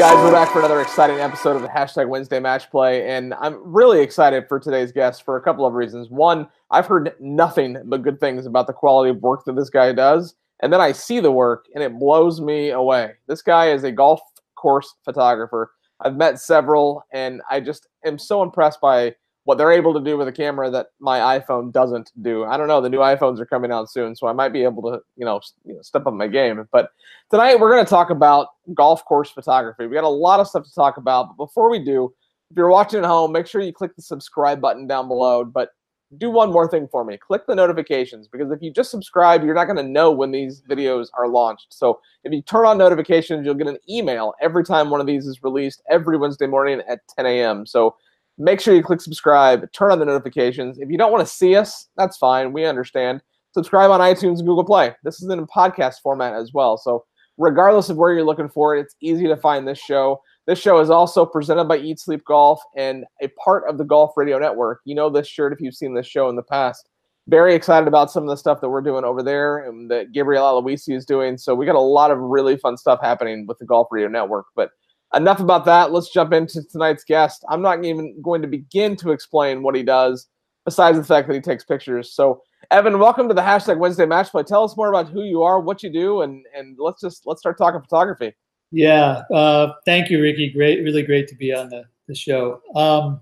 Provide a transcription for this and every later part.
guys? We're back for another exciting episode of the hashtag Wednesday Match Play, and I'm really excited for today's guest for a couple of reasons. One, I've heard nothing but good things about the quality of work that this guy does, and then I see the work and it blows me away. This guy is a golf course photographer. I've met several, and I just am so impressed by what they're able to do with a camera that my iPhone doesn't do. I don't know. The new iPhones are coming out soon, so I might be able to, you know, you know step up my game. But tonight we're going to talk about golf course photography. We got a lot of stuff to talk about, but before we do, if you're watching at home, make sure you click the subscribe button down below. But do one more thing for me. Click the notifications because if you just subscribe, you're not going to know when these videos are launched. So if you turn on notifications, you'll get an email every time one of these is released every Wednesday morning at 10 a.m. So make sure you click subscribe, turn on the notifications. If you don't want to see us, that's fine. We understand. Subscribe on iTunes and Google Play. This is in a podcast format as well. So regardless of where you're looking for it, it's easy to find this show. This show is also presented by Eat Sleep Golf and a part of the Golf Radio Network. You know this shirt if you've seen this show in the past. Very excited about some of the stuff that we're doing over there and that Gabriel Aloisi is doing. So we got a lot of really fun stuff happening with the Golf Radio Network. But enough about that. Let's jump into tonight's guest. I'm not even going to begin to explain what he does, besides the fact that he takes pictures. So Evan, welcome to the hashtag Wednesday Match Play. Tell us more about who you are, what you do, and and let's just let's start talking photography. Yeah, uh, thank you, Ricky. Great, really great to be on the, the show. Um,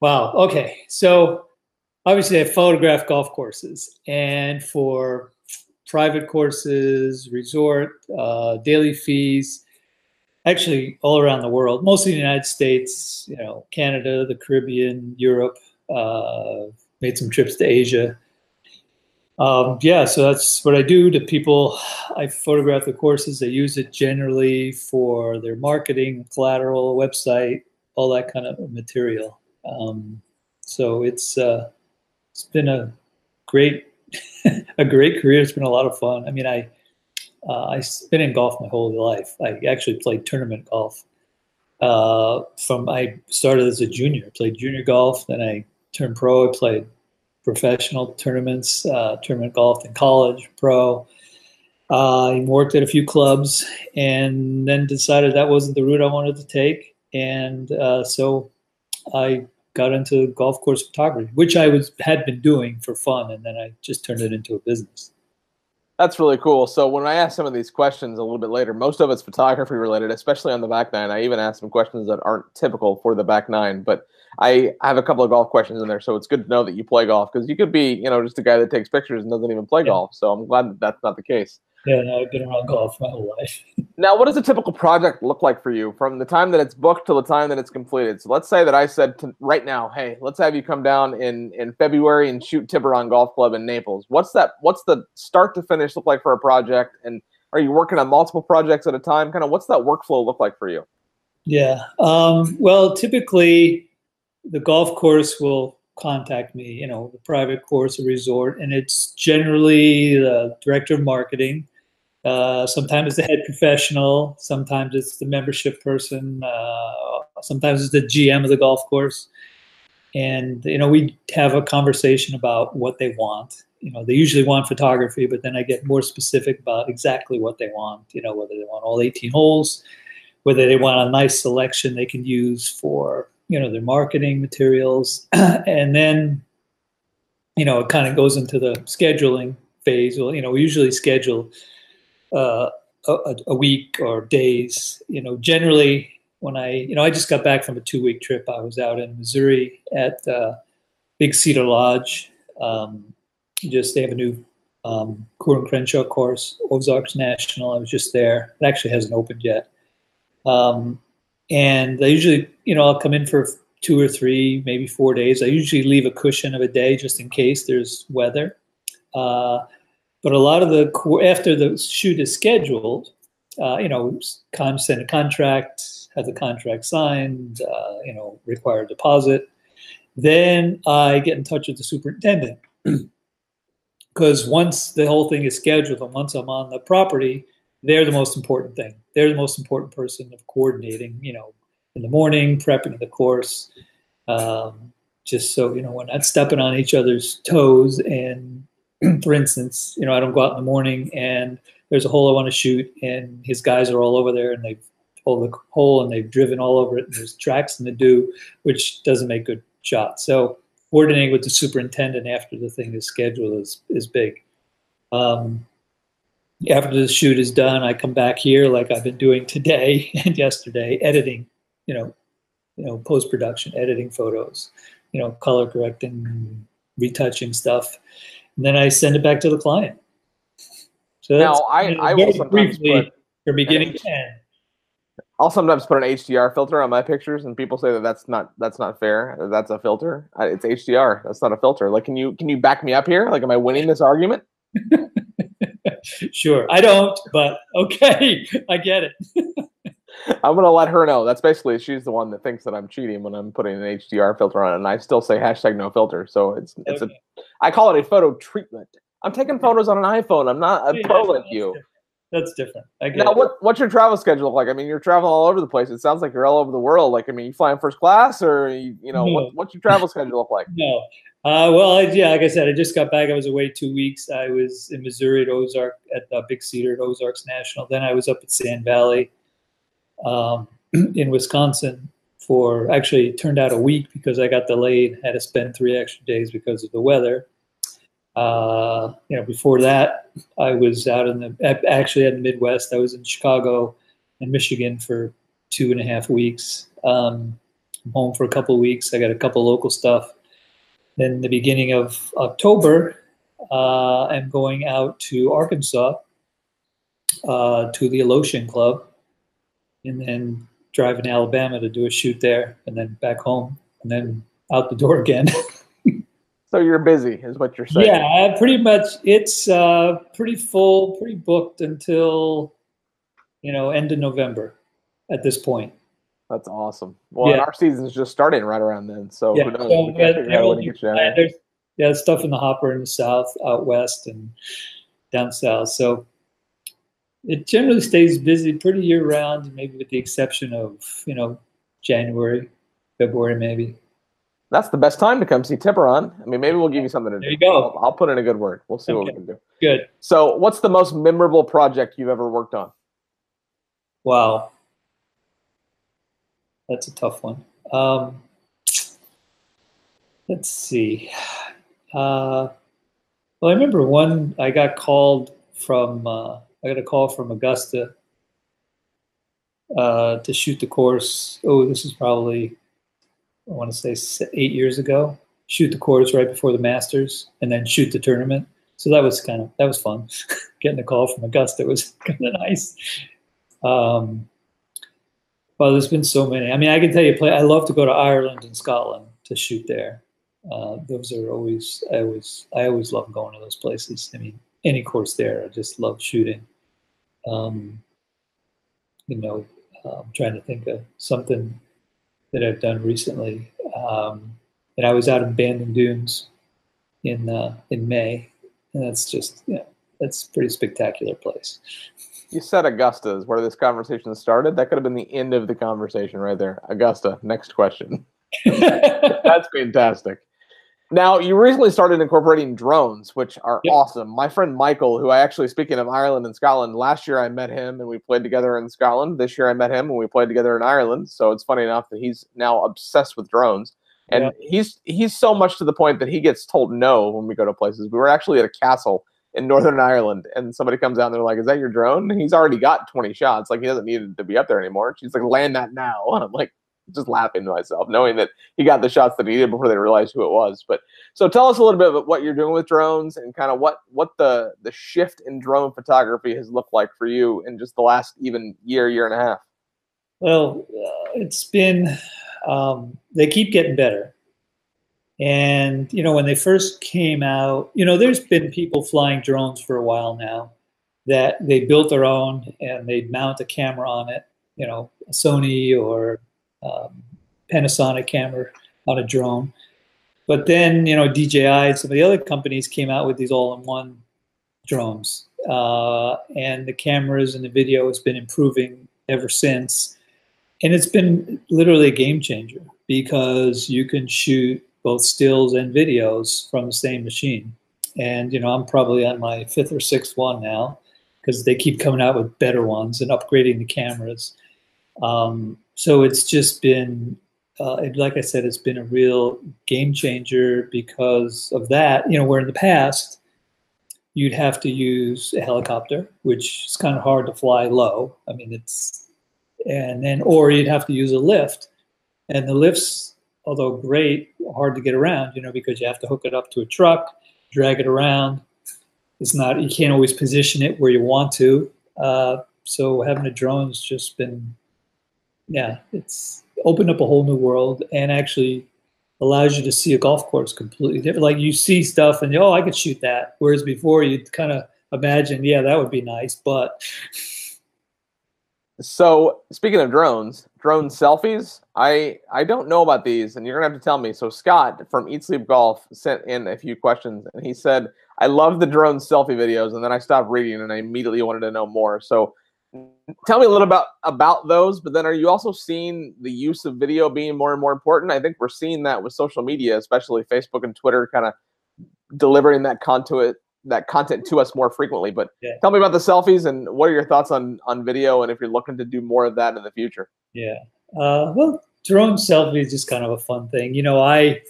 wow. Okay, so obviously I photograph golf courses, and for private courses, resort, uh, daily fees, actually all around the world, mostly the United States, you know, Canada, the Caribbean, Europe. Uh, made some trips to Asia. Um, yeah, so that's what I do to people. I photograph the courses. They use it generally for their marketing, collateral, website, all that kind of material. Um, so it's uh, it's been a great a great career. It's been a lot of fun. I mean, I uh, I've been in golf my whole life. I actually played tournament golf. Uh, from I started as a junior, played junior golf. Then I turned pro. I played professional tournaments, uh, tournament golf in college, pro. I worked at a few clubs and then decided that wasn't the route I wanted to take. And uh, so I got into golf course photography, which I was had been doing for fun, and then I just turned it into a business. That's really cool. So when I ask some of these questions a little bit later, most of it's photography related, especially on the back nine. I even ask some questions that aren't typical for the back nine, but I have a couple of golf questions in there, so it's good to know that you play golf because you could be, you know, just a guy that takes pictures and doesn't even play yeah. golf. So I'm glad that that's not the case. Yeah, no, I've been around golf my whole life. now, what does a typical project look like for you from the time that it's booked to the time that it's completed? So let's say that I said to, right now, hey, let's have you come down in in February and shoot Tiburon Golf Club in Naples. What's that? What's the start to finish look like for a project? And are you working on multiple projects at a time? Kind of what's that workflow look like for you? Yeah. Um, well, typically the golf course will contact me, you know, the private course, a resort, and it's generally the director of marketing. Uh, sometimes it's the head professional, sometimes it's the membership person, uh, sometimes it's the GM of the golf course. And, you know, we have a conversation about what they want. You know, they usually want photography, but then I get more specific about exactly what they want, you know, whether they want all 18 holes, whether they want a nice selection they can use for you know their marketing materials and then you know it kind of goes into the scheduling phase well you know we usually schedule uh, a, a, week or days you know generally when i you know i just got back from a two week trip i was out in missouri at uh, big cedar lodge um, just they have a new um, Crenshaw course, Ozarks National. I was just there. It actually hasn't opened yet. Um, and I usually, you know, I'll come in for two or three, maybe four days. I usually leave a cushion of a day just in case there's weather. Uh, but a lot of the after the shoot is scheduled, uh, you know, send a contract, have the contract signed, uh, you know, require a deposit. Then I get in touch with the superintendent because once the whole thing is scheduled and once I'm on the property, they're the most important thing. They're the most important person of coordinating, you know, in the morning, prepping the course, um, just so, you know, we're not stepping on each other's toes. And for instance, you know, I don't go out in the morning and there's a hole I want to shoot and his guys are all over there and they've hole the hole and they've driven all over it and there's tracks in the dew, which doesn't make good shots. So coordinating with the superintendent after the thing is scheduled is is big. Um, after the shoot is done, I come back here like I've been doing today and yesterday, editing, you know, you know, post production, editing photos, you know, color correcting, retouching stuff, and then I send it back to the client. So now I, I will sometimes put from beginning to end. I'll sometimes put an HDR filter on my pictures, and people say that that's not that's not fair. That's a filter. It's HDR. That's not a filter. Like, can you can you back me up here? Like, am I winning this argument? sure, I don't, but okay, I get it. I'm gonna let her know. That's basically she's the one that thinks that I'm cheating when I'm putting an HDR filter on it, and I still say hashtag no filter. So it's it's okay. a I call it a photo treatment. I'm taking photos on an iPhone. I'm not a yeah, pro like you. Different. That's different. I now, it. what what's your travel schedule look like? I mean, you're traveling all over the place. It sounds like you're all over the world. Like, I mean, you flying first class, or you, you know, no. what, what's your travel schedule look like? No, uh, well, I, yeah, like I said, I just got back. I was away two weeks. I was in Missouri at Ozark at the Big Cedar at Ozarks National. Then I was up at Sand Valley um, in Wisconsin for actually turned out a week because I got delayed. Had to spend three extra days because of the weather. Uh, you know, before that, I was out in the actually in the Midwest. I was in Chicago and Michigan for two and a half weeks. Um, home for a couple weeks. I got a couple local stuff. Then the beginning of October, uh, I'm going out to Arkansas uh, to the Alotian Club, and then driving to Alabama to do a shoot there, and then back home, and then out the door again. So you're busy, is what you're saying? Yeah, pretty much. It's uh, pretty full, pretty booked until you know end of November. At this point. That's awesome. Well, yeah. our season's just starting right around then, so yeah. So, yeah, there's yeah, stuff in the hopper in the south, out west, and down south. So it generally stays busy pretty year round, maybe with the exception of you know January, February, maybe that's the best time to come see Tiburon. I mean, maybe we'll give you something to there do. you go. I'll, I'll, put in a good word. We'll see okay. what we can do. Good. So, what's the most memorable project you've ever worked on? Wow, that's a tough one. Um, let's see. Uh, well, I remember one. I got called from. Uh, I got a call from Augusta uh, to shoot the course. Oh, this is probably I want to say eight years ago. Shoot the course right before the Masters, and then shoot the tournament. So that was kind of that was fun. Getting a call from Augusta was kind of nice. Um, well, there's been so many. I mean, I can tell you, play. I love to go to Ireland and Scotland to shoot there. Uh, those are always. I always. I always love going to those places. I mean, any course there, I just love shooting. Um, you know, I'm trying to think of something that I've done recently. Um, and I was out in Bandon Dunes in uh, in May, and that's just yeah, that's a pretty spectacular place. You said Augusta is where this conversation started. That could have been the end of the conversation right there. Augusta. Next question. that's fantastic. Now, you recently started incorporating drones, which are yep. awesome. My friend Michael, who I actually, speaking of Ireland and Scotland, last year I met him and we played together in Scotland. This year I met him and we played together in Ireland. So it's funny enough that he's now obsessed with drones. And yep. he's he's so much to the point that he gets told no when we go to places. We were actually at a castle in Northern Ireland, and somebody comes out and they're like, "Is that your drone?" And he's already got 20 shots. Like he doesn't need it to be up there anymore. She's like, "Land that now." And I'm like, just laughing to myself, knowing that he got the shots that he did before they realized who it was. But so tell us a little bit about what you're doing with drones and kind of what what the the shift in drone photography has looked like for you in just the last even year, year and a half. Well, uh, it's been um, they keep getting better. And you know, when they first came out, you know, there's been people flying drones for a while now that they built their own and they'd mount a camera on it, you know, Sony or um, Panasonic camera on a drone. But then, you know, DJI and some of the other companies came out with these all-in-one drones. Uh, and the cameras and the video has been improving ever since. And it's been literally a game changer because you can shoot both stills and videos from the same machine. And, you know, I'm probably on my fifth or sixth one now because they keep coming out with better ones and upgrading the cameras. Um, so it's just been, uh, like I said, it's been a real game changer because of that. You know, where in the past you'd have to use a helicopter, which is kind of hard to fly low. I mean, it's and then or you'd have to use a lift, and the lifts, although great, hard to get around. You know, because you have to hook it up to a truck, drag it around. It's not you can't always position it where you want to. Uh, so having a drone's just been, yeah, it's opened up a whole new world and actually allows you to see a golf course completely different. Like you see stuff and oh, I could shoot that. Whereas before you'd kind of imagine, yeah, that would be nice, but. So speaking of drones, drone selfies, I I don't know about these, and you're gonna have to tell me. So Scott from Eat Sleep Golf sent in a few questions, and he said, "I love the drone selfie videos," and then I stopped reading, and I immediately wanted to know more. So tell me a little about about those but then are you also seeing the use of video being more and more important? I think we're seeing that with social media especially facebook and twitter kind of delivering that content that content to us more frequently but yeah. tell me about the selfies and what are your thoughts on on video and if you're looking to do more of that in the future? Yeah. Uh, well drone selfie is just kind of a fun thing. You know i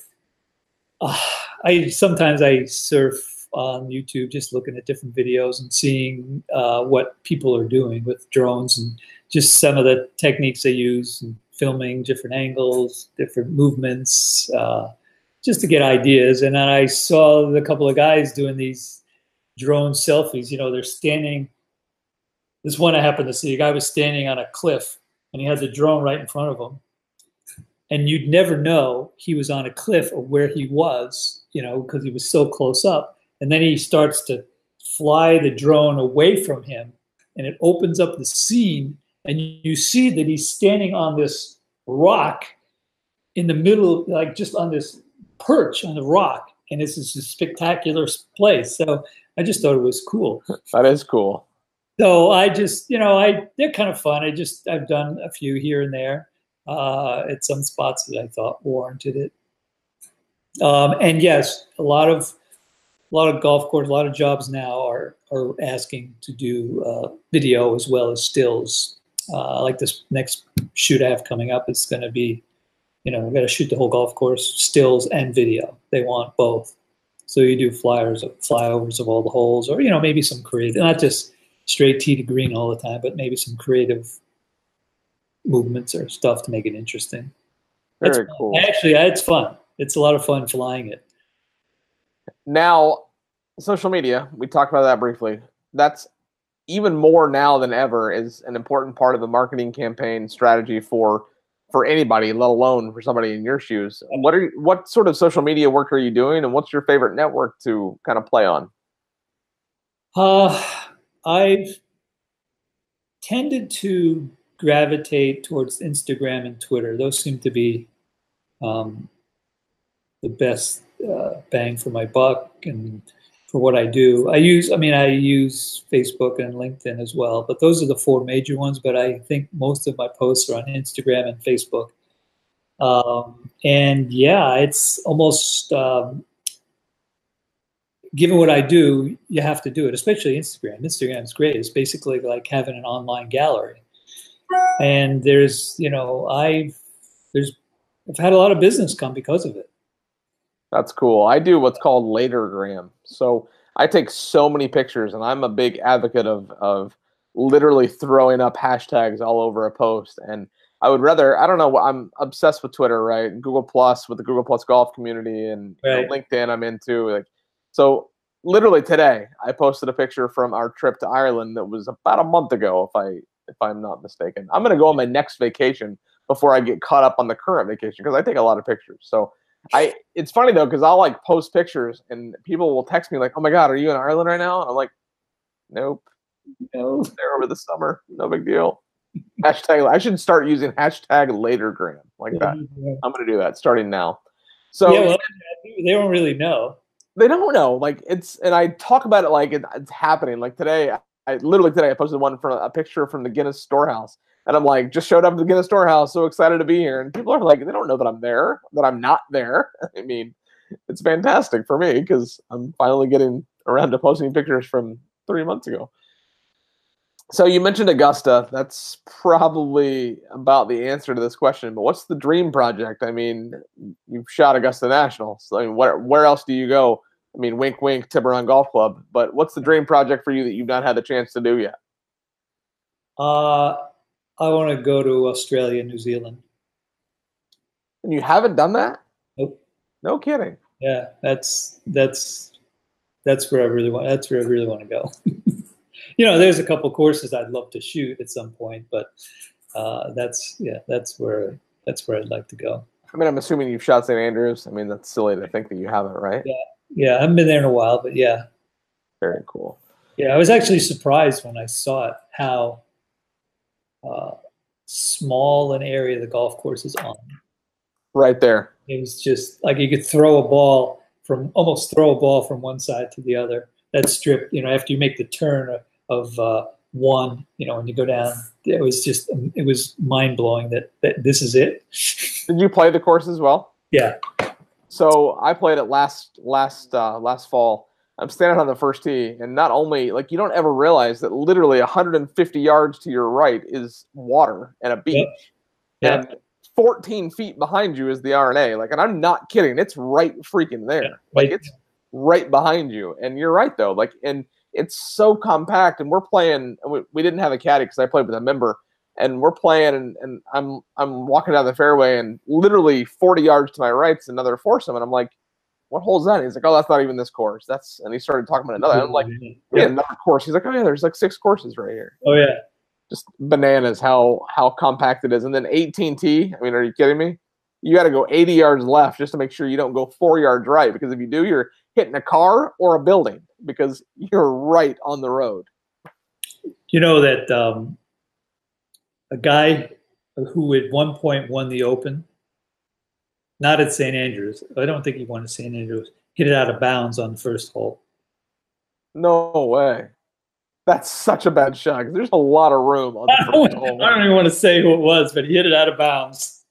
uh, i sometimes i surf on YouTube, just looking at different videos and seeing uh, what people are doing with drones and just some of the techniques they use and filming different angles, different movements, uh, just to get ideas. And then I saw a couple of guys doing these drone selfies. You know, they're standing. This one I happened to see. A guy was standing on a cliff and he had the drone right in front of him. And you'd never know he was on a cliff or where he was, you know, because he was so close up and then he starts to fly the drone away from him, and it opens up the scene, and you see that he's standing on this rock in the middle, like just on this perch on the rock, and it's just a spectacular place. So I just thought it was cool. That is cool. So I just, you know, I they're kind of fun. I just I've done a few here and there uh, at some spots that I thought warranted it. Um, and yes, a lot of a lot of golf courses, a lot of jobs now are are asking to do uh, video as well as stills. Uh, like this next shoot I have coming up, it's going to be, you know, we got to shoot the whole golf course, stills and video. They want both. So you do flyers, flyovers of all the holes, or you know, maybe some creative, not just straight tee to green all the time, but maybe some creative movements or stuff to make it interesting. Very cool. Actually, it's fun. It's a lot of fun flying it. Now, social media, we talked about that briefly. That's even more now than ever is an important part of the marketing campaign strategy for for anybody, let alone for somebody in your shoes. What are you, what sort of social media work are you doing, and what's your favorite network to kind of play on? Uh, I've tended to gravitate towards Instagram and Twitter. Those seem to be um, the best uh, bang for my buck and for what I do. I use, I mean, I use Facebook and LinkedIn as well, but those are the four major ones. But I think most of my posts are on Instagram and Facebook. Um, and yeah, it's almost um, given what I do, you have to do it, especially Instagram. Instagram is great. It's basically like having an online gallery. And there's, you know, I've there's I've had a lot of business come because of it. That's cool. I do what's called latergram. So I take so many pictures, and I'm a big advocate of of literally throwing up hashtags all over a post. And I would rather, I don't know, I'm obsessed with Twitter, right? Google Plus with the Google Plus golf community, and right. you know, LinkedIn. I'm into like so. Literally today, I posted a picture from our trip to Ireland that was about a month ago, if I if I'm not mistaken. I'm going to go on my next vacation before I get caught up on the current vacation because I take a lot of pictures. So I it's funny though because I'll like post pictures and people will text me like, "Oh my god, are you in Ireland right now?" And I'm like, "Nope, no, there over the summer, no big deal." hashtag I should start using hashtag latergram like that. I'm gonna do that starting now. So yeah, well, they don't really know. They don't know. Like it's and I talk about it like it, it's happening. Like today, I literally today I posted one from a picture from the Guinness storehouse and I'm like, just showed up to the Guinness storehouse, so excited to be here. And people are like, they don't know that I'm there, that I'm not there. I mean, it's fantastic for me because I'm finally getting around to posting pictures from three months ago. So you mentioned Augusta. That's probably about the answer to this question. But what's the dream project? I mean, you've shot Augusta National. So I mean, where where else do you go? I mean, wink, wink, Tiburon Golf Club. But what's the dream project for you that you've not had the chance to do yet? Uh, I want to go to Australia, New Zealand. And you haven't done that? Nope. No kidding. Yeah, that's that's that's where I really want. That's where I really want to go. you know, there's a couple courses I'd love to shoot at some point, but uh, that's yeah, that's where that's where I'd like to go. I mean, I'm assuming you've shot St. Andrews. I mean, that's silly to think that you haven't, right? Yeah, yeah, I haven't been there in a while, but yeah. Very cool. Yeah, I was actually surprised when I saw it how uh, small an area the golf course is on. Right there. It was just like you could throw a ball from almost throw a ball from one side to the other. That strip, you know, after you make the turn of, of uh, one, you know, when you go down, it was just it was mind blowing that that this is it. Did you play the course as well? Yeah. So I played it last last uh, last fall. I'm standing on the first tee, and not only like you don't ever realize that literally 150 yards to your right is water and a beach, Yeah. and 14 feet behind you is the R&A. Like, and I'm not kidding. It's right freaking there. Yeah, like it's right behind you. And you're right though. Like, and it's so compact. And we're playing. We, we didn't have a caddy because I played with a member, and we're playing. And, and I'm I'm walking down the fairway, and literally 40 yards to my right's another foursome, and I'm like, "What hole's that?" And he's like, "Oh, that's not even this course. That's." And he started talking about another. I'm like, "Yeah, yeah. another course." He's like, "Oh yeah, there's like six courses right here." oh yeah, just bananas how how compact it is. And then 18T, I mean, are you kidding me? You got to go 80 yards left just to make sure you don't go four yards right because if you do, you're hitting a car or a building because you're right on the road. you know that um, a guy who at one point won the Open, not at St Andrews. I don't think he won at St Andrews. Hit it out of bounds on the first hole. No way. That's such a bad shot there's a lot of room on I the don't, first hole. I don't even want to say who it was, but he hit it out of bounds.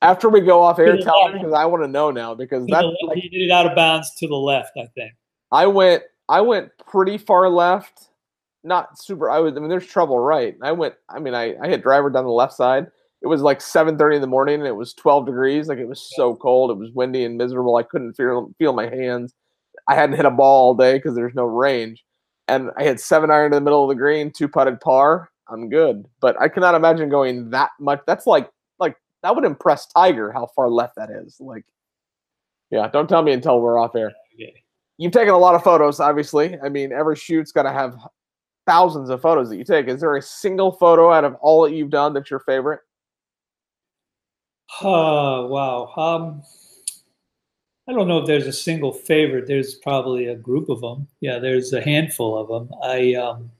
After we go off air, tell me because I want to know now because To that like, he hit it out of bounds to the left, I think. I went I went pretty far left. Not super I was I mean there's trouble right. I went I mean I, I hit driver down the left side. It was like 7:30 in the morning and it was 12 degrees. Like it was so cold. It was windy and miserable. I couldn't feel feel my hands. I hadn't hit a ball all day because there's no range. And I hit seven iron in the middle of the green, two putted par. I'm good. But I cannot imagine going that much. That's like like that would impress Tiger how far left that is. Like yeah, don't tell me until we're off air Okay. you've taken a lot of photos obviously i mean every shoot's got to have thousands of photos that you take is there a single photo out of all that you've done that's your favorite Oh, wow. Um, I don't know if there's a single favorite. There's probably a group of them. Yeah, there's a handful of them. I um,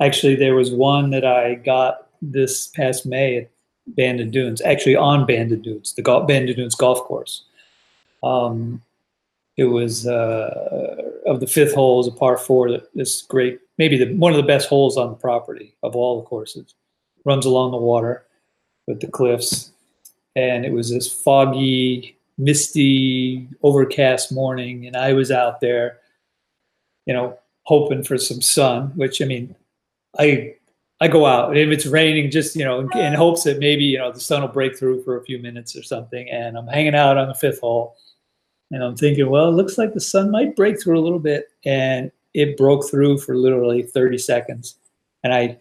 actually there was one that I got this past May at Bandon Dunes, actually on Bandon Dunes, the golf, Bandon Dunes golf course. Um, it was uh, of the fifth hole is a par four. That this great, maybe the one of the best holes on the property of all the courses. Runs along the water with the cliffs and it was this foggy, misty, overcast morning, and I was out there, you know, hoping for some sun. Which I mean, I I go out if it's raining, just you know, in, in hopes that maybe you know the sun will break through for a few minutes or something. And I'm hanging out on the fifth hole, and I'm thinking, well, it looks like the sun might break through a little bit, and it broke through for literally 30 seconds, and I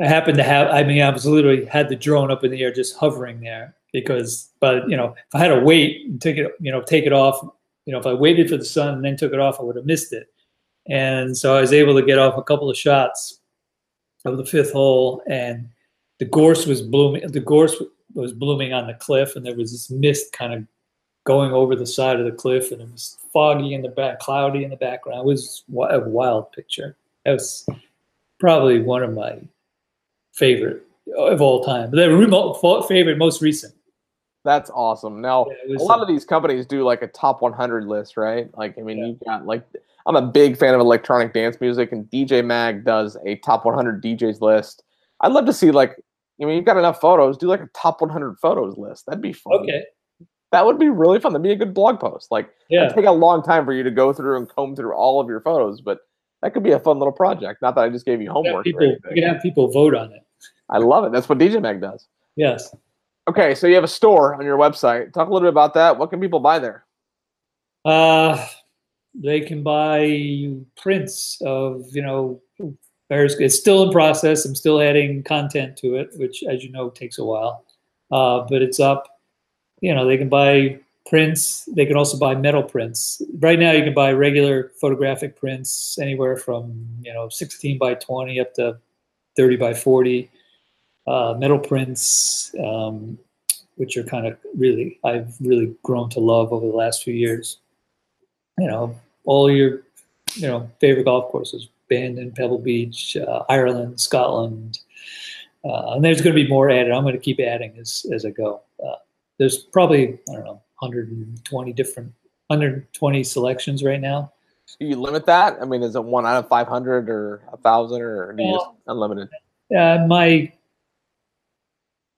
I happened to have, I mean, I was literally had the drone up in the air just hovering there because, but, you know, if I had to wait and take it, you know, take it off, you know, if I waited for the sun and then took it off, I would have missed it. And so I was able to get off a couple of shots of the fifth hole and the gorse was blooming, the gorse was blooming on the cliff and there was this mist kind of going over the side of the cliff and it was foggy in the back, cloudy in the background. It was a wild picture. It was probably one of my favorite of all time. The remote favorite, most recent. that's awesome now Yeah, a lot of these companies do like a top 100 list right like i mean Yeah. you've got like i'm a big fan of electronic dance music and dj mag does a top 100 djs list i'd love to see like i mean you've got enough photos do like a top 100 photos list that'd be fun Okay. that would be really fun that'd be a good blog post like Yeah. it'd take a long time for you to go through and comb through all of your photos but That could be a fun little project. Not that I just gave you homework. People, you can have people vote on it. I love it. That's what DJ Mag does. Yes. Okay, so you have a store on your website. Talk a little bit about that. What can people buy there? Uh, they can buy prints of you know various. It's still in process. I'm still adding content to it, which, as you know, takes a while. Uh, but it's up. You know, they can buy prints. They can also buy metal prints. Right now, you can buy regular photographic prints anywhere from you know 16 by 20 up to 30 by 40. Uh, metal prints, um, which are kind of really I've really grown to love over the last few years. You know, all your you know favorite golf courses, Bandon, Pebble Beach, uh, Ireland, Scotland, uh, and there's going to be more added. I'm going to keep adding as as I go. Uh, there's probably I don't know 120 different 120 selections right now. Do you limit that? I mean, is it one out of 500 or a thousand, or do you just unlimited? Yeah, my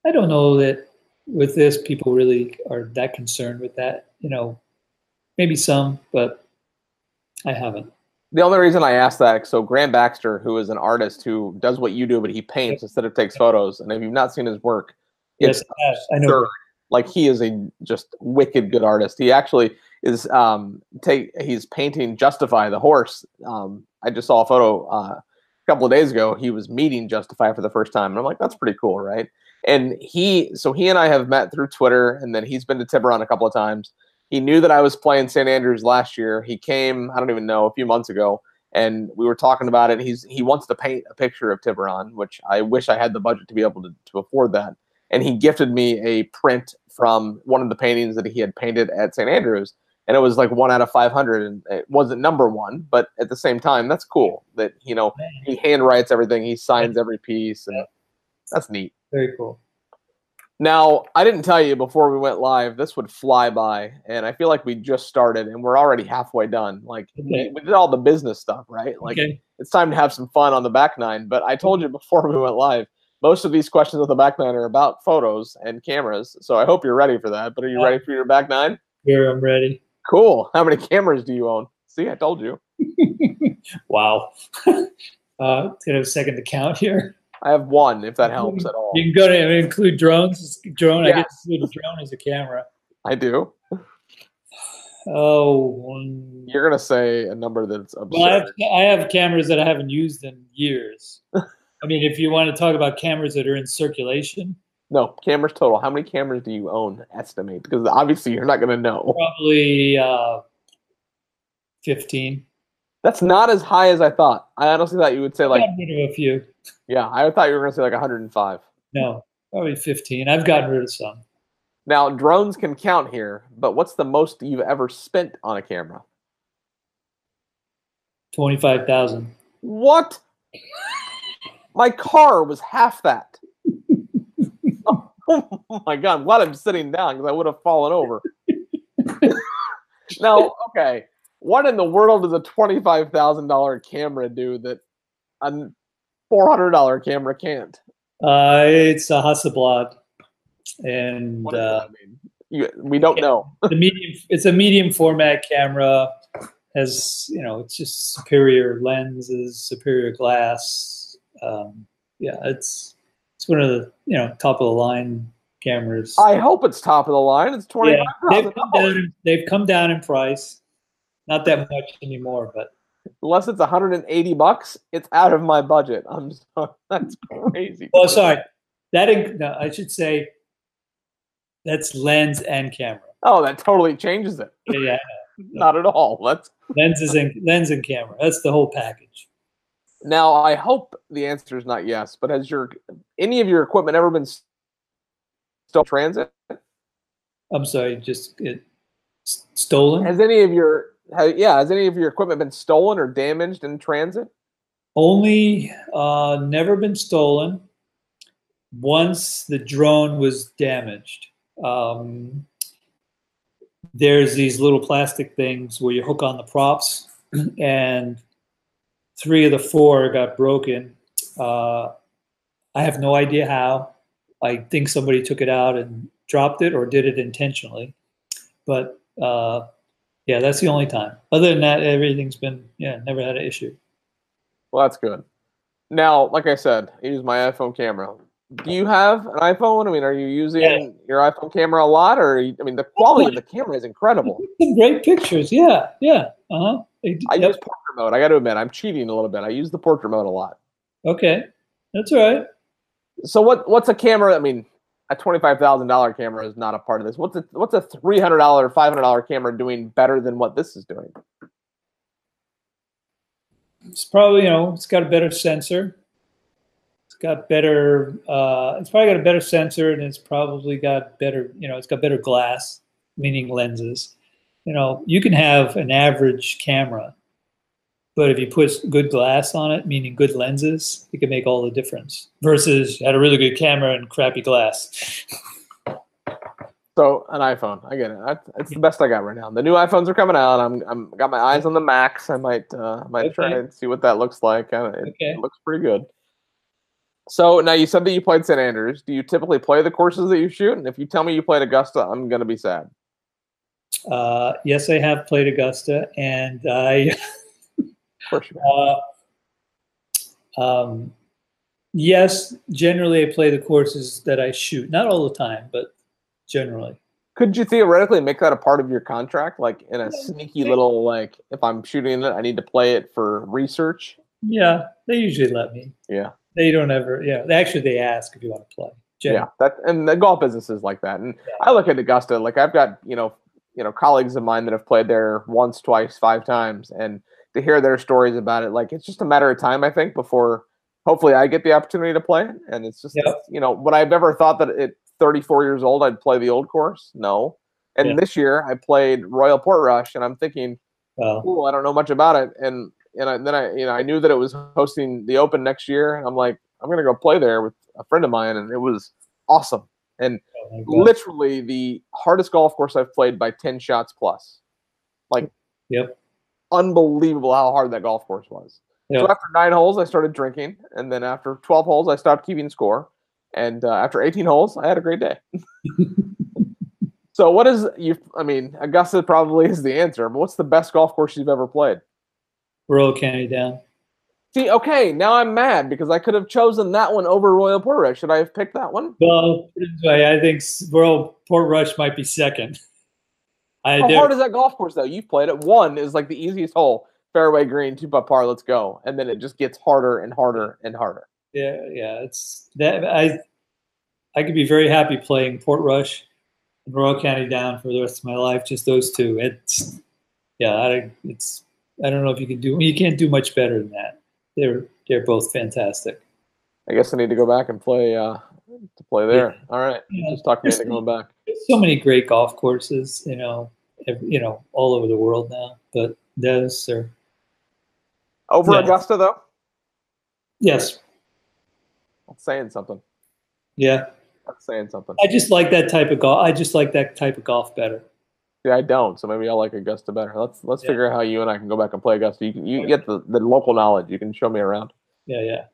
I don't know that with this people really are that concerned with that. You know, maybe some, but I haven't. The only reason I asked that, so Graeme Baxter, who is an artist who does what you do, but he paints instead of takes photos. And if you've not seen his work, yes, I know. Absurd. Like he is a just wicked good artist. He actually is um take he's painting Justify the horse. Um, I just saw a photo uh, couple of days ago. He was meeting Justify for the first time, and I'm like, that's pretty cool, right? And he, so he and I have met through Twitter, and then he's been to Tiburon a couple of times. He knew that I was playing St. Andrews last year. He came, I don't even know, a few months ago, and we were talking about it. He's he wants to paint a picture of Tiburon, which I wish I had the budget to be able to, to afford that. And he gifted me a print from one of the paintings that he had painted at St. Andrews, and it was like one out of 500, and it wasn't number one, but at the same time, that's cool that you know he handwrites everything, he signs every piece, and that's neat. Very cool. Now, I didn't tell you before we went live, this would fly by, and I feel like we just started and we're already halfway done. Like Okay. we, did all the business stuff, right? Like okay. it's time to have some fun on the back nine. But I told you mm-hmm. before we went live, most of these questions on the back nine are about photos and cameras. So I hope you're ready for that. But are you ready for your back nine? Here I'm ready. Cool. How many cameras do you own? See, I told you. Wow. uh, have a second to count here. I have one, if that helps at all. You can go to include drones. Drone. I guess include a drone as a camera. I do. Oh, one. You're gonna say a number that's absurd. Well, I have, I have cameras that I haven't used in years. I mean, if you want to talk about cameras that are in circulation, No, cameras total. How many cameras do you own? Estimate because obviously you're not going to know. probably uh, 15. That's not as high as I thought. I honestly thought you would say like, I've gotten rid of a few. yeah, I thought you were going to say like 105. No, probably 15. I've gotten rid of some. Now drones can count here, but what's the most you've ever spent on a camera? 25,000. What? My car was half that. oh my god! I'm glad I'm sitting down because I would have fallen over. now, okay, what in the world does a twenty-five thousand dollar camera do that a four hundred dollar camera can't? Uh, it's a Hasselblad. And What uh, mean? You, we don't know. the medium it's a medium format camera has you know it's just superior lenses superior glass um, yeah it's it's one of the you know top of the line cameras I hope it's top of the line. It's twenty yeah, they've come, down, they've come down in price not that much anymore but Unless it's 180 bucks, it's out of my budget. I'm sorry. That's crazy. oh sorry that no, i should say that's lens and camera Oh, that totally changes it. yeah, yeah Not at all. That's lenses and lens and camera that's the whole package now. I hope the answer is not yes. But has your any of your equipment ever been stolen transit? i'm sorry just it, stolen Has any of your yeah? Has any of your equipment been stolen or damaged in transit? Only uh, never been stolen. Once the drone was damaged. Um, there's these little plastic things where you hook on the props, and three of the four got broken. Uh, I have no idea how. I think somebody took it out and dropped it or did it intentionally. But uh, yeah, that's the only time. Other than that, everything's been, yeah, never had an issue. Well, that's good. Now, like I said, I use my iPhone camera. Do you have an iPhone? I mean, are you using Yeah. your iPhone camera a lot, or I mean, the quality of the camera is incredible. Some great pictures. Yeah, yeah. Uh huh. I use portrait mode. I got to admit, I'm cheating a little bit. I use the portrait mode a lot. Okay, that's all right. So, what what's a camera? I mean, a twenty five thousand dollar camera is not a part of this. What's a what's a three hundred dollar, five hundred dollar camera doing better than what this is doing? It's probably you know it's got a better sensor. It's got better. Uh, it's probably got a better sensor, and it's probably got better. You know, it's got better glass, meaning lenses. You know, you can have an average camera, but if you put good glass on it, meaning good lenses, it can make all the difference. Versus had a really good camera and crappy glass. So, an iPhone. I get it. That's the best I got right now. The new iPhones are coming out. I'm I'm got my eyes on the Max. I might uh, might try and see what that looks like. Uh, It, Okay. it looks pretty good. So now you said that you played St. Andrews. Do you typically play the courses that you shoot? And if you tell me you played Augusta, I'm gonna be sad. Uh, yes, I have played Augusta, and I. Of course. Uh, um, yes, generally I play the courses that I shoot. Not all the time, but generally. Could you theoretically make that a part of your contract, like in a sneaky little like, if I'm shooting it, I need to play it for research? Yeah, they usually let me. Yeah. They don't ever. Yeah, actually, they ask if you want to play. Yeah, that and the golf business is like that. And I look at Augusta, like I've got you know you know colleagues of mine that have played there once, twice, five times, and to hear their stories about it, like it's just a matter of time, I think, before hopefully I get the opportunity to play. it. And it's just Yep. you know, would I've ever thought that at 34 years old I'd play the old course? No. And Yeah. this year I played Royal Portrush, and I'm thinking, oh, cool, I don't know much about it, and and I, then I you know I knew that it was hosting the Open next year, and I'm like, I'm gonna go play there with a friend of mine, and it was awesome. And oh literally the hardest golf course I've played by 10 shots plus. Like, Yep. Unbelievable how hard that golf course was. Yep. So after nine holes, I started drinking, and then after 12 holes, I stopped keeping score. And uh, after 18 holes, I had a great day. so, what is you? I mean, Augusta probably is the answer, but what's the best golf course you've ever played? Royal County Down. See, okay, now I'm mad because I could have chosen that one over Royal Portrush. Should I have picked that one? Well, put it this way, I think Royal Portrush might be second. I How there- hard is that golf course though? You've played it. One is like the easiest hole, fairway green, two putt par, let's go, and then it just gets harder and harder and harder. Yeah, yeah, it's that I I could be very happy playing Portrush and Royal County Down for the rest of my life. Just those two. It's yeah, I, it's I don't know if you can do you can't do much better than that. They're they're both fantastic. I guess I need to go back and play uh to play there. All right, Yeah. just talk me into going back. So many great golf courses, you know, ev you know, all over the world now. But those are Over Yeah. Augusta though, yes, that's saying something. yeah. That's saying something. I just like that type of golf. I just like that type of golf better. Yeah, I don't. So maybe I'll like Augusta better. Let's let's Yeah. figure out how you and I can go back and play Augusta. You can you get the, the local knowledge. You can show me around. Yeah, yeah.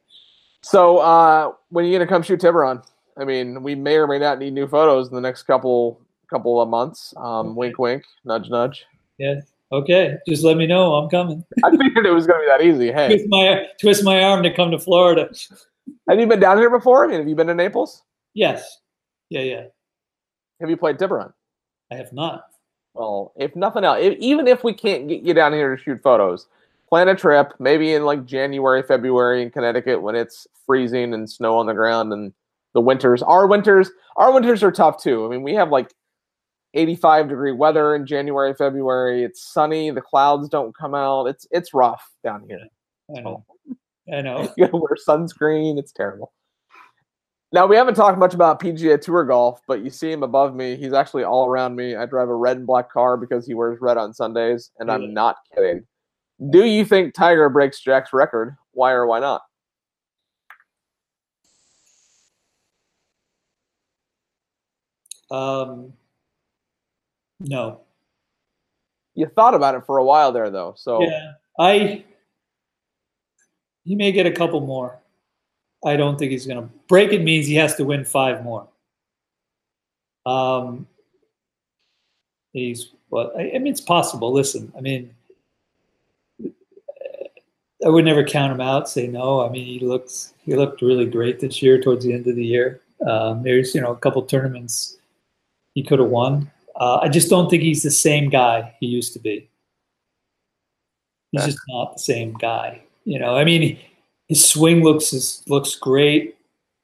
So uh, when are you gonna come shoot Tiburon? I mean, we may or may not need new photos in the next couple couple of months. Um, Okay. Wink, wink, nudge, nudge. Yeah. Okay. Just let me know. I'm coming. I figured it was gonna be that easy. Hey, twist my twist my arm to come to Florida. have you been down here before? I mean, have you been to Naples? Yes. Yeah, yeah. Have you played Tiburon? I have not. Well, if nothing else, if, even if we can't get you down here to shoot photos, plan a trip, maybe in like January, February in Connecticut when it's freezing and snow on the ground and the winters. Our winters, our winters are tough too. I mean, we have like 85 degree weather in January, February. It's sunny, the clouds don't come out. It's it's rough down here. I know. I know. You gotta wear sunscreen. It's terrible. Now we haven't talked much about PGA Tour golf, but you see him above me. He's actually all around me. I drive a red and black car because he wears red on Sundays, and Yeah. I'm not kidding. Do you think Tiger breaks Jack's record? Why or why not? Um, no. You thought about it for a while there, though. So Yeah. I. He may get a couple more. I don't think he's going to break. It means he has to win five more. Um. He's well. I, I mean, it's possible. Listen, I mean, I would never count him out. Say no. I mean, he looks he looked really great this year. Towards the end of the year, um, there's you know a couple tournaments he could have won. Uh, I just don't think he's the same guy he used to be. He's just not the same guy. You know, I mean, his swing looks is, looks great.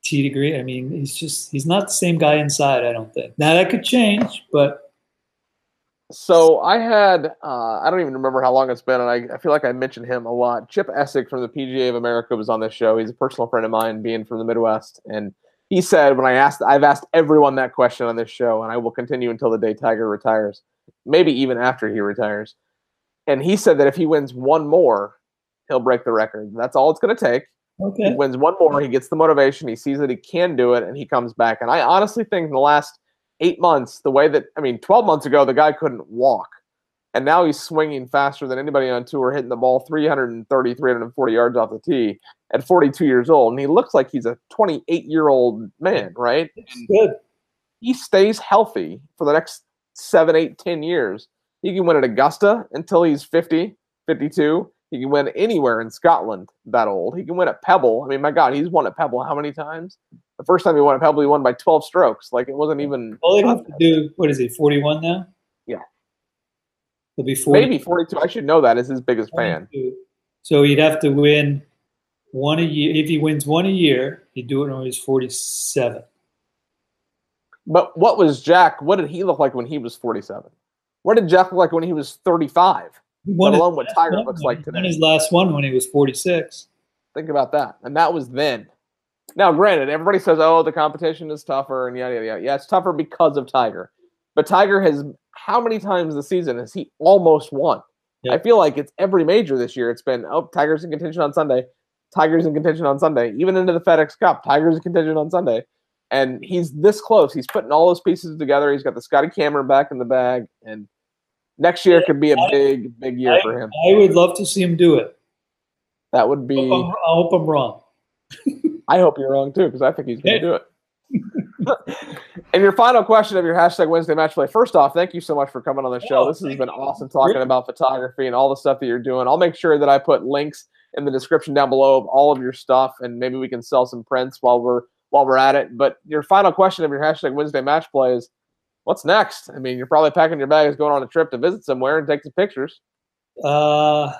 T degree. I mean, he's just he's not the same guy inside. I don't think. Now that could change, but so I had uh, I don't even remember how long it's been, and I, I feel like I mentioned him a lot. Chip Essig from the PGA of America was on this show. He's a personal friend of mine, being from the Midwest, and he said when I asked, I've asked everyone that question on this show, and I will continue until the day Tiger retires, maybe even after he retires. And he said that if he wins one more, he'll break the record. That's all it's going to take. okay. He wins one more, he gets the motivation, he sees that he can do it, and he comes back. And I honestly think in the last eight months, the way that I mean, 12 months ago, the guy couldn't walk. And now he's swinging faster than anybody on tour, hitting the ball 330, 340 yards off the tee at 42 years old. And he looks like he's a 28 year old man, right? Good. he stays healthy for the next seven, eight, ten years. He can win at Augusta until he's 50, 52. He can win anywhere in Scotland that old. He can win at Pebble. I mean, my God, he's won at Pebble how many times? The first time he won at Pebble, he won by 12 strokes. Like it wasn't even All they have to do. What is he? Forty-one now. Yeah. He'll be maybe 42. I should know that as his biggest fan. So he'd have to win one a year. If he wins one a year, he'd do it when he's forty-seven. But what was Jack? What did he look like when he was 47? What did Jack look like when he was 35? He Let alone what Tiger one looks when- like he today. his last one when he was forty-six. Think about that. And that was then. Now, granted, everybody says, oh, the competition is tougher and yada, yada, yada. Yeah, it's tougher because of Tiger. But Tiger has, how many times this season has he almost won? I feel like it's every major this year. It's been, oh, Tiger's in contention on Sunday. Tiger's in contention on Sunday. Even into the FedEx Cup, Tiger's in contention on Sunday. And he's this close. He's putting all those pieces together. He's got the Scotty Cameron back in the bag. And next year could be a I- big, big year for him. I would love to see him do it. That would I be. hope I'm, I hope I'm wrong. I hope you're wrong too, because I think he's going to do it. and your final question of your hashtag Wednesday match play. First off, thank you so much for coming on the show. Oh, this has been you. awesome talking Really? about photography and all the stuff that you're doing. I'll make sure that I put links in the description down below of all of your stuff, and maybe we can sell some prints while we're while we're at it. But your final question of your hashtag Wednesday match play is, what's next? I mean, you're probably packing your bags, going on a trip to visit somewhere and take some pictures. Uh,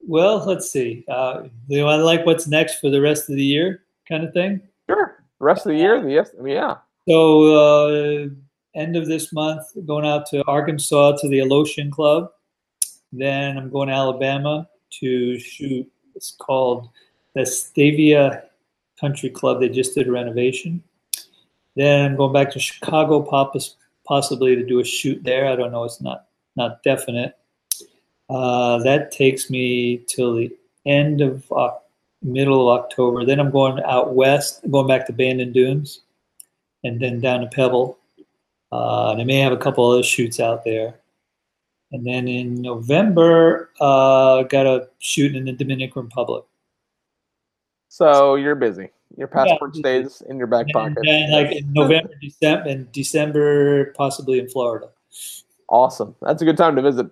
well, let's see. Uh, do I like what's next for the rest of the year, kind of thing? Sure. The rest of the year, the yes, I mean, yeah. So, uh, end of this month, going out to Arkansas to the Alotian Club. Then I'm going to Alabama to shoot. It's called the Stavia Country Club. They just did a renovation. Then I'm going back to Chicago, possibly to do a shoot there. I don't know. It's not not definite. Uh, that takes me till the end of Oc- middle of October. Then I'm going out west, going back to Bandon Dunes, and then down to Pebble. Uh, and I may have a couple other shoots out there. And then in November, uh, got a shoot in the Dominican Republic. So you're busy. Your passport busy. stays in your back And pocket. then, like in November, December, and December, possibly in Florida. Awesome. That's a good time to visit. I'm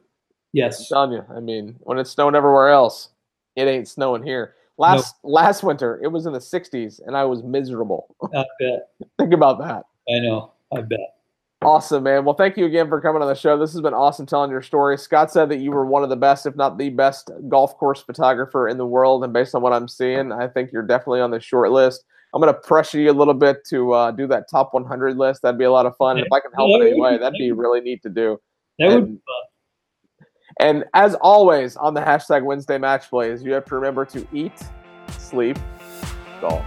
Yes. telling you. I mean, when it's snowing everywhere else, it ain't snowing here. Last last winter, it was in the 60s, and I was miserable. I bet. Think about that. I know. I bet. Awesome, man. Well, thank you again for coming on the show. This has been awesome telling your story. Scott said that you were one of the best, if not the best, golf course photographer in the world. And based on what I'm seeing, I think you're definitely on the short list. I'm going to pressure you a little bit to uh, do that top 100 list. That'd be a lot of fun. And if I can help in any way, that'd be really neat to do. That would And- And as always on the hashtag Wednesday Match Plays, you have to remember to eat, sleep, golf.